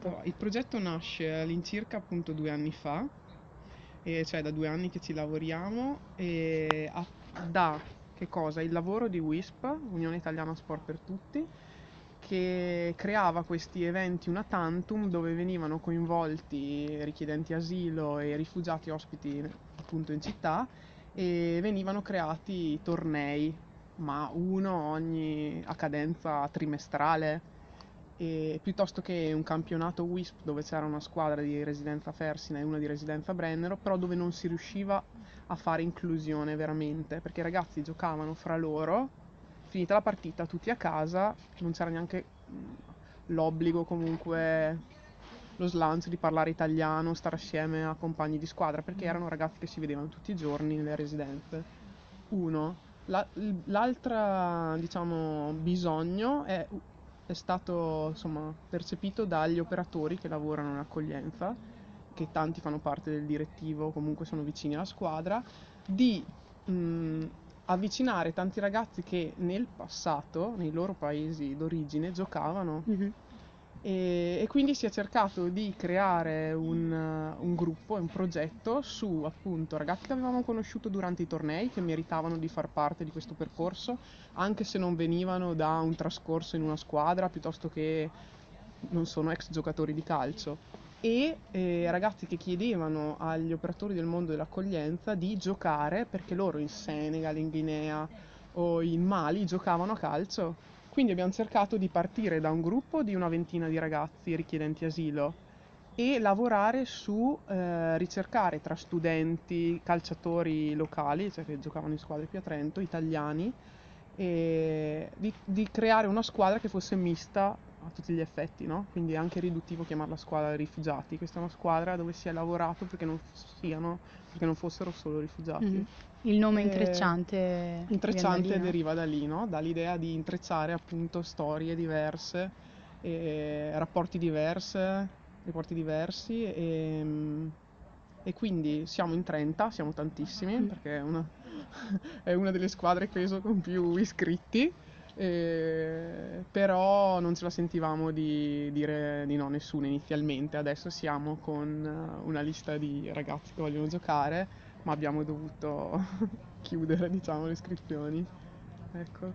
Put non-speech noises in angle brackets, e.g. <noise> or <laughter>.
progetto? Il progetto nasce all'incirca appunto due anni fa, e cioè da due anni che ci lavoriamo e ha- da che cosa? Il lavoro di WISP, Unione Italiana Sport per Tutti, che creava questi eventi una tantum dove venivano coinvolti richiedenti asilo e rifugiati ospiti appunto in città e venivano creati tornei, ma uno ogni a cadenza trimestrale e piuttosto che un campionato WISP dove c'era una squadra di residenza Fersina e una di residenza Brennero, però dove non si riusciva a fare inclusione veramente, perché i ragazzi giocavano fra loro, finita la partita tutti a casa, non c'era neanche mh, l'obbligo comunque lo slancio di parlare italiano, stare assieme a compagni di squadra, perché erano ragazzi che si vedevano tutti i giorni nelle residenze. Uno. La- l'altra, diciamo, bisogno è è stato insomma, percepito dagli operatori che lavorano in accoglienza, che tanti fanno parte del direttivo, comunque sono vicini alla squadra, di mh, avvicinare tanti ragazzi che nel passato, nei loro paesi d'origine, giocavano. Mhm. E, e quindi si è cercato di creare un, un gruppo, un progetto su appunto ragazzi che avevamo conosciuto durante i tornei che meritavano di far parte di questo percorso, anche se non venivano da un trascorso in una squadra piuttosto che non sono ex giocatori di calcio. E eh, ragazzi che chiedevano agli operatori del mondo dell'accoglienza di giocare perché loro in Senegal, in Guinea o in Mali giocavano a calcio quindi abbiamo cercato di partire da un gruppo di una ventina di ragazzi richiedenti asilo e lavorare su eh, ricercare tra studenti, calciatori locali, cioè che giocavano in squadre qui a Trento, italiani, e di, di creare una squadra che fosse mista a tutti gli effetti, no? Quindi è anche riduttivo chiamarla squadra rifugiati. Questa è una squadra dove si è lavorato perché non siano, perché non fossero solo rifugiati. Mhm. Il nome Eh, intrecciante. Intrecciante deriva da lì, no? Dall'idea di intrecciare appunto storie diverse, e rapporti diverse, rapporti diversi e, e quindi siamo in 30, siamo tantissimi Mm. perché è una, <laughs> è una delle squadre credo con più iscritti, e- però non ce la sentivamo di dire di no a nessuno inizialmente, adesso siamo con eh, una lista di ragazzi che vogliono giocare ma abbiamo dovuto <laughs> chiudere diciamo le iscrizioni. Ecco